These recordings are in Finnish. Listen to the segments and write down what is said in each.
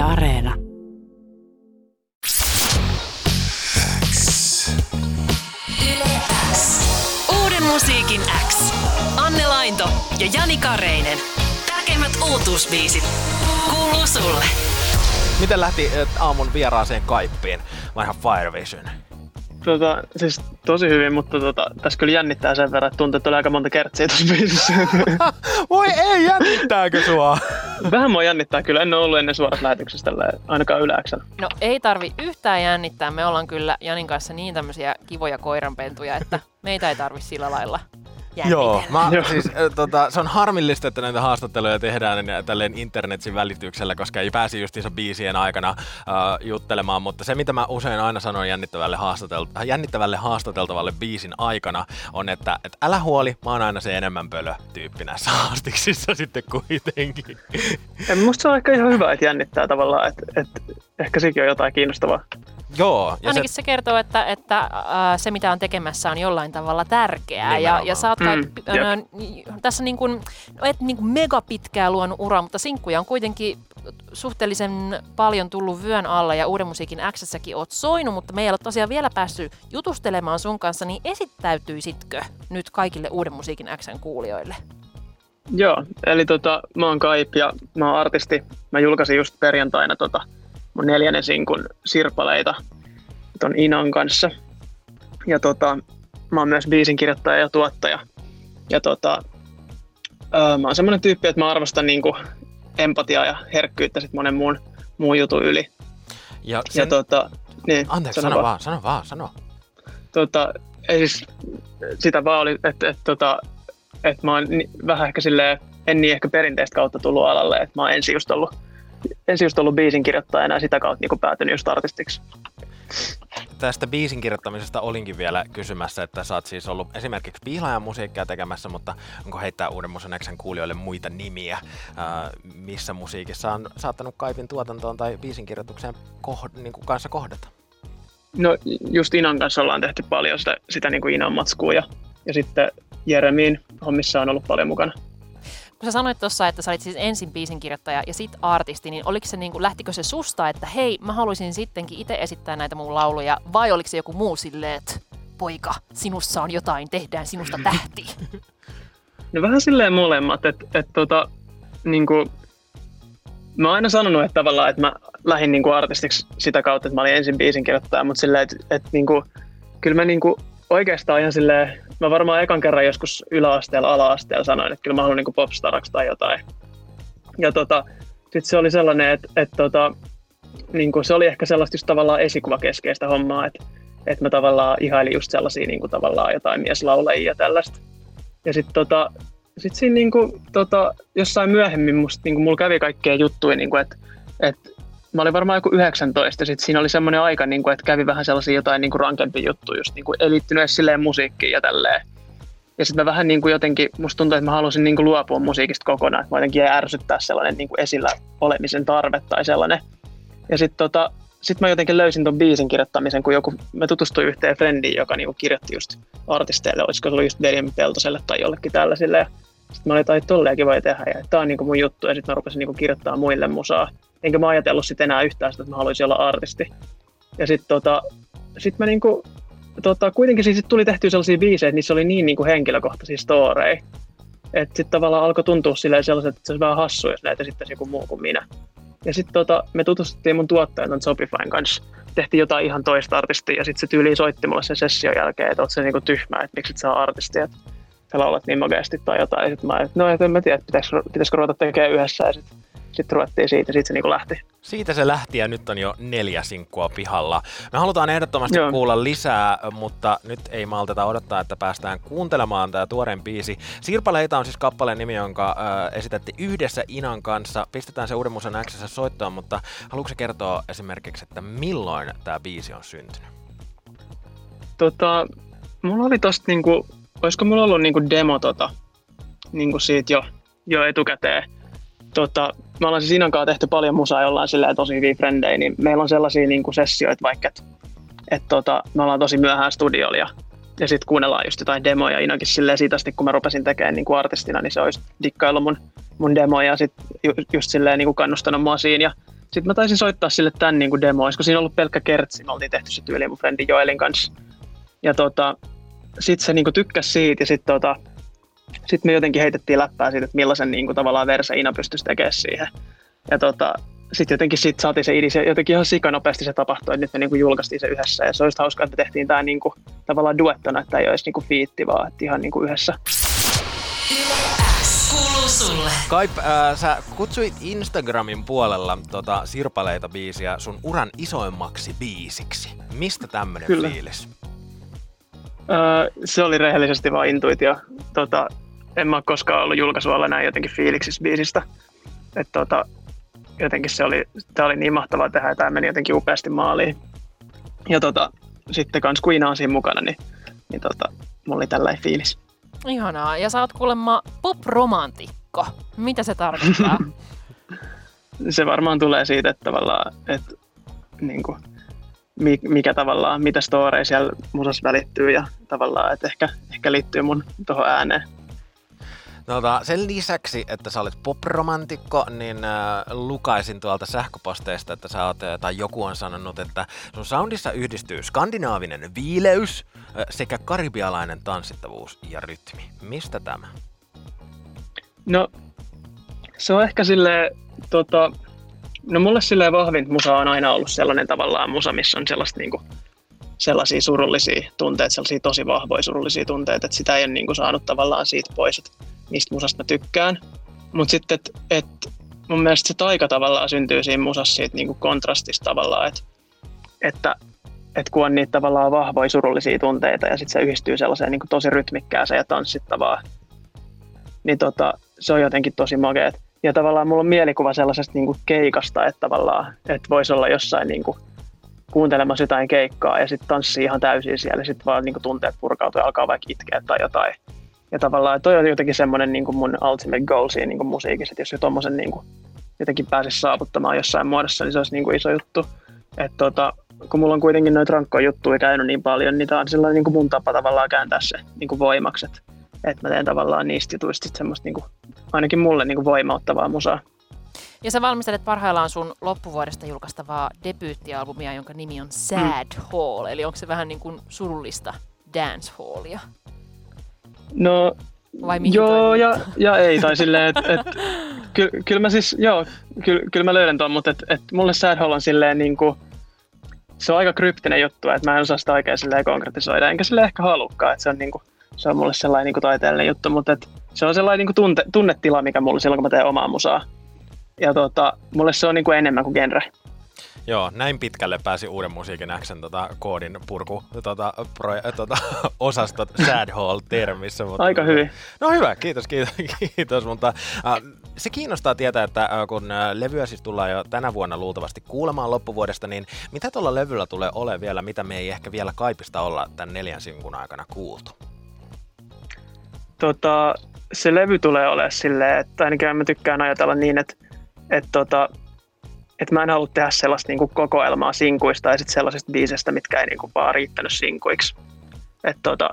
Yle Areena. Uuden musiikin X. Anne Lainto ja Jani Kareinen. Tärkeimmät uutuusbiisit. Kuuluu sulle. Miten lähti äh, aamun vieraaseen kaippiin? Vanha Fire Vision. Tota, siis tosi hyvin, mutta tota, tässä kyllä jännittää sen verran, että tuntuu, että oli aika monta kertsiä tuossa biisissä. Voi ei, jännittääkö sua? Vähän mua jännittää kyllä, en ole ollut ennen suorassa lähetyksessä tällä, ainakaan yläksellä. No ei tarvi yhtään jännittää. Me ollaan kyllä Janin kanssa niin tämmöisiä kivoja koiranpentuja, että meitä ei tarvi sillä lailla. Joo, mä, Joo. siis, äh, tota, se on harmillista, että näitä haastatteluja tehdään niin, tälleen internetin välityksellä, koska ei pääsi justiinsa biisien aikana äh, juttelemaan, mutta se mitä mä usein aina sanon jännittävälle, haastatelta- jännittävälle haastateltavalle biisin aikana on, että et älä huoli, mä oon aina se enemmän pölö tyyppi näissä haastiksissa sitten kuitenkin. Ja musta se on ehkä ihan hyvä, että jännittää tavallaan, että, että ehkä sekin on jotain kiinnostavaa. Joo, ja Ainakin se, kertoo, että, että äh, se mitä on tekemässä on jollain tavalla tärkeää. Ja, ja sä oot kai, Mm, äh, tässä niin kuin, no et niin kuin mega pitkää luonut uraa, mutta sinkkuja on kuitenkin suhteellisen paljon tullut vyön alla ja Uuden musiikin X-säkin oot soinut, mutta me ei ole tosiaan vielä päässyt jutustelemaan sun kanssa, niin esittäytyisitkö nyt kaikille Uuden musiikin Xn kuulijoille? Joo, eli tota, mä oon Kaip ja mä oon artisti. Mä julkaisin just perjantaina tota, mun neljännen sinkun sirpaleita ton Inon kanssa. Ja tota, mä oon myös biisin kirjoittaja ja tuottaja. Ja tota, öö, mä oon semmonen tyyppi, että mä arvostan niinku empatiaa ja herkkyyttä sit monen muun, muun jutun yli. ja Ja sen, tota, niin, anteeksi, sano sano vaan. vaan, sano vaan, sano. tota, ei siis sitä vaan oli, että, että, tota, että mä oon ni- vähän ehkä silleen, en niin ehkä perinteistä kautta tullut alalle, että mä oon ensin just ollut, ensin just ollut biisin kirjoittajana ja sitä kautta niin päätynyt just artistiksi. Tästä biisin kirjoittamisesta olinkin vielä kysymässä, että sä oot siis ollut esimerkiksi piilaajan musiikkia tekemässä, mutta onko heittää Uuden Musaneksen kuulijoille muita nimiä, ää, missä musiikissa on saattanut Kaipin tuotantoon tai biisin kirjoitukseen kohd- niin kuin kanssa kohdata? No just Inan kanssa ollaan tehty paljon sitä, sitä niin kuin Inan matskua ja, ja sitten Jeremiin hommissa on ollut paljon mukana. Kun sä sanoit tuossa, että sä olit siis ensin biisinkirjoittaja ja sit artisti, niin oliko se niin kuin, lähtikö se susta, että hei, mä haluaisin sittenkin itse esittää näitä mun lauluja, vai oliko se joku muu silleen, että poika, sinussa on jotain, tehdään sinusta tähti? No vähän silleen molemmat, että et, tota, niinku, mä oon aina sanonut, että tavallaan, että mä lähdin niinku artistiksi sitä kautta, että mä olin ensin biisin kirjoittaja, mutta silleen, että et, niinku, kyllä mä niinku, oikeastaan ihan silleen, mä varmaan ekan kerran joskus yläasteella, ala-asteella sanoin, että kyllä mä haluan niinku popstaraksi tai jotain. Ja tota, sitten se oli sellainen, että, että tota, niinku, se oli ehkä sellaista just tavallaan esikuvakeskeistä hommaa, että, että mä tavallaan ihailin just sellaisia niinku, tavallaan jotain mieslaulajia ja tällaista. Ja sitten tota, sit siinä niinku, tota, jossain myöhemmin musta, niinku, mulla kävi kaikkea juttuja, niinku, että et, mä olin varmaan joku 19 ja sitten siinä oli semmoinen aika, niinku, että kävi vähän sellaisia jotain niinku, rankempia juttuja, just niinku, ei liittynyt edes silleen musiikkiin ja tälleen. Ja sitten mä vähän niinku, jotenkin, musta tuntuu, että mä halusin niinku, luopua musiikista kokonaan, että mä jotenkin jäi ärsyttää sellainen niinku, esillä olemisen tarve tai sellainen. Ja sitten tota, sit mä jotenkin löysin ton biisin kirjoittamisen, kun joku, mä tutustuin yhteen frendiin, joka niinku kirjoitti just artisteille, olisiko se ollut just Benjamin Peltoselle tai jollekin tällaisille. Ja sitten mä olin, että tolleenkin voi tehdä, ja tää on niinku mun juttu, ja sitten mä rupesin niinku kirjoittaa muille musaa. Enkä mä ajatellut sit enää yhtään sitä, että mä haluaisin olla artisti. Ja sitten tota, sit mä niinku, tota, kuitenkin siis tuli tehtyä sellaisia biisejä, että niissä oli niin niinku henkilökohtaisia storeja. Että sitten tavallaan alkoi tuntua silleen sellaiset, että se olisi vähän hassu, jos näitä esittäisi joku muu kuin minä. Ja sitten tota, me tutustuttiin mun tuottajan Shopifyn kanssa. Tehtiin jotain ihan toista artistia ja sitten se tyyli soitti mulle sen session jälkeen, että oot se niinku tyhmä, että miksi et saa artistia, että sä laulat niin makeasti tai jotain. Ja sitten mä että no et en mä tiedä, pitäisikö, pitäisikö ruveta tekemään yhdessä ja sitten sit ruvettiin siitä sitten se niinku lähti. Siitä se lähti ja nyt on jo neljä sinkkua pihalla. Me halutaan ehdottomasti Joo. Kuulla lisää, mutta nyt ei malteta odottaa, että päästään kuuntelemaan tämä tuoreen biisi. Sirpaleita on siis kappaleen nimi, jonka äh, esitettiin yhdessä Inan kanssa. Pistetään se Uuden Musan Xssä soittoon, mutta haluatko kertoa esimerkiksi, että milloin tämä biisi on syntynyt? Tota, mulla oli tosta niinku, olisiko mulla ollut niinku demo tota, niinku siitä jo, jo etukäteen. Tota, me ollaan siis Inan tehty paljon musaa, jolla on tosi hyviä frendejä, niin meillä on sellaisia niinku sessioita vaikka, että et tota, me ollaan tosi myöhään studiolla ja, ja sitten kuunnellaan just jotain demoja. Inakin silleen siitä asti, kun mä rupesin tekemään niinku artistina, niin se olisi dikkaillut mun, mun demoja ja sitten ju, just silleen niinku kannustanut mua siinä. Ja sitten mä taisin soittaa sille tämän niin kuin demo, olisiko siinä ollut pelkkä kertsi, me oltiin tehty se tyyli mun friendi Joelin kanssa. Ja tota, sitten se niin kuin tykkäsi siitä ja sitten tota, sit me jotenkin heitettiin läppää siitä, että millaisen niin kuin, tavallaan verse Ina pystyisi tekemään siihen. Ja tota, sitten jotenkin sit saatiin se idis ja jotenkin ihan sikanopeasti se tapahtui, että nyt me niinku julkaistiin se yhdessä. Ja se olisi hauskaa, että me tehtiin tämä niinku, tavallaan duettona, että ei olisi niinku fiitti, vaan että ihan niinku yhdessä. Kaip, äh, sä kutsuit Instagramin puolella tota, Sirpaleita biisiä sun uran isoimmaksi biisiksi. Mistä tämmönen Kyllä. fiilis? Öö, se oli rehellisesti vaan intuitio. Tota, en mä ole koskaan ollut julkaisualla näin jotenkin fiiliksissä biisistä. Et tota, jotenkin se oli, tää oli niin mahtavaa tehdä ja tämä meni jotenkin upeasti maaliin. Ja tota, sitten kans Queen on siinä mukana, niin, niin tota, mulla oli tällainen fiilis. Ihanaa. Ja sä oot kuulemma pop-romantikko. Mitä se tarkoittaa? Se varmaan tulee siitä, että tavallaan, että niin kuin, mikä tavallaan, mitä storeja siellä musassa välittyy ja tavallaan, että ehkä, ehkä liittyy mun tuohon ääneen. Tota, sen lisäksi, että sä olet popromantikko, niin äh, lukaisin tuolta sähköposteista, että sä oot, äh, tai joku on sanonut, että sun soundissa yhdistyy skandinaavinen viileys äh, sekä karibialainen tanssittavuus ja rytmi. Mistä tämä? No, se on ehkä sille tota, no mulle silleen vahvin musa on aina ollut sellainen tavallaan musa, missä on sellaista niinku, sellaisia surullisia tunteita, sellaisia tosi vahvoja surullisia tunteita, että sitä ei ole niinku saanut tavallaan siitä pois, että mistä musasta mä tykkään. Mutta sitten, että et, mun mielestä se taika tavallaan syntyy siinä musassa siitä niinku kontrastista tavallaan, että, että et kun on niitä tavallaan vahvoja surullisia tunteita ja sitten se yhdistyy sellaiseen niinku tosi rytmikkääseen ja tanssittavaan, niin tota, se on jotenkin tosi makeet. Ja tavallaan mulla on mielikuva sellaisesta niinku keikasta, että tavallaan, että voisi olla jossain niinku kuuntelemassa jotain keikkaa ja sitten tanssii ihan täysin siellä sitten vaan niinku tunteet purkautuu ja alkaa vaikka itkeä tai jotain. Ja tavallaan toi on jotenkin semmoinen niinku mun ultimate goal siinä niinku musiikissa, että jos jo tommosen niinku jotenkin pääsisi saavuttamaan jossain muodossa, niin se olisi niinku iso juttu. Et tota, kun mulla on kuitenkin noita rankkoja juttuja käynyt niin paljon, niin tämä on sellainen niin kuin mun tapa tavallaan kääntää se niin kuin voimaksi. Että et mä teen tavallaan niistä jutuista sit semmoista niin kuin, ainakin mulle niin kuin voimauttavaa musaa. Ja sä valmistelet parhaillaan sun loppuvuodesta julkaistavaa debyyttialbumia, jonka nimi on Sad Hall. Eli onko se vähän niin kuin surullista dancehallia? No Vai joo ja, ja ei, tai silleen, että et, ky, kyllä mä siis, joo, kyllä, kyllä mä löydän ton, mutta et, et mulle Sad Hall on silleen niin kuin, se on aika kryptinen juttu, että mä en osaa sitä oikein silleen konkretisoida, enkä sille ehkä halukkaan, että se on niin kuin, se on mulle sellainen niin kuin taiteellinen juttu, mutta et, se on sellainen niin kuin tunte, tunnetila, mikä mulla silloin, kun mä teen omaa musaa. Ja tota, mulle se on niin kuin enemmän kuin genre. Joo, näin pitkälle pääsi uuden musiikin Xn tota, koodin purku tota, pro, tota, osastot Sad Hall-termissä. Mutta, Aika hyvin. No hyvä, kiitos, kiitos, kiitos. Mutta äh, se kiinnostaa tietää, että äh, kun äh, levyä siis tullaan jo tänä vuonna luultavasti kuulemaan loppuvuodesta, niin mitä tuolla levyllä tulee olemaan vielä, mitä me ei ehkä vielä kaipista olla tämän neljän sinkun aikana kuultu? Tota, se levy tulee olemaan silleen, että ainakin mä tykkään ajatella niin, että, että, tota, että mä en halua tehdä sellaista niin kuin kokoelmaa sinkuista ja sitten sellaisista biiseistä, mitkä ei niin kuin vaan riittänyt sinkuiksi. Että tota,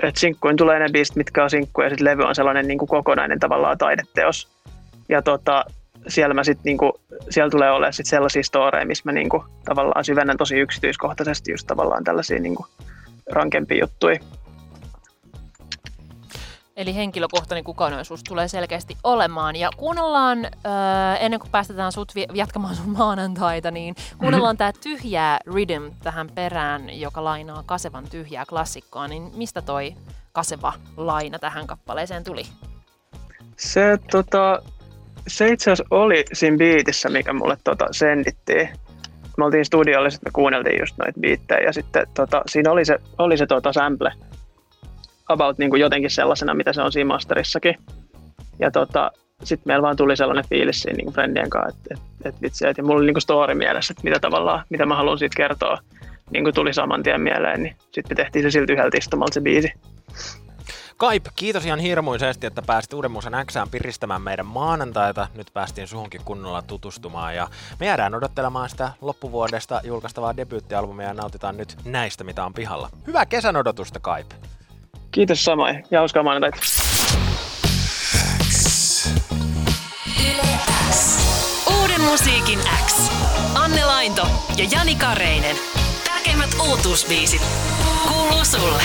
et sinkkuin tulee ne biisit, mitkä on sinkkuja ja sitten levy on sellainen niin kuin kokonainen tavallaan taideteos. Ja tota, siellä, mä sit, niinku, siellä tulee olemaan sit sellaisia storeja, missä mä niinku, tavallaan syvennän tosi yksityiskohtaisesti just tavallaan tällaisia niinku, rankempia juttuja. Eli henkilökohtainen kokonaisuus tulee selkeästi olemaan. Ja kuunnellaan, äh, ennen kuin päästetään sut vi- jatkamaan sun maanantaita, niin kuunnellaan tää tyhjää rhythm tähän perään, joka lainaa Kasevan tyhjää klassikkoa. Niin mistä toi Kaseva laina tähän kappaleeseen tuli? Se, tota, se itse asiassa oli siinä biitissä, mikä mulle tota, sendittiin. Me oltiin studiolla, sitten me kuunneltiin just noita biittejä ja sitten tota, siinä oli se, oli se tota, sample about niin kuin jotenkin sellaisena, mitä se on siinä masterissakin. Ja tota, sitten meillä vaan tuli sellainen fiilis siinä niin friendien kanssa, että et, et vitsi, et, ja mulla oli niin kuin story mielessä, että mitä tavallaan, mitä mä haluan siitä kertoa, niin kuin tuli saman tien mieleen, niin sitten me tehtiin se silti yhdeltä istumalta se biisi. Kaip, kiitos ihan hirmuisesti, että pääsit Uuden Musan Xään piristämään meidän maanantaita. Nyt päästiin suhunkin kunnolla tutustumaan ja me jäädään odottelemaan sitä loppuvuodesta julkaistavaa debyyttialbumia ja nautitaan nyt näistä, mitä on pihalla. Hyvää kesän odotusta, Kaip! Kiitos samoin ja hauskaa maanantaita. Uuden musiikin X. Anne Lainto ja Jani Kareinen. Tärkeimmät uutuusbiisit kuuluu sulle.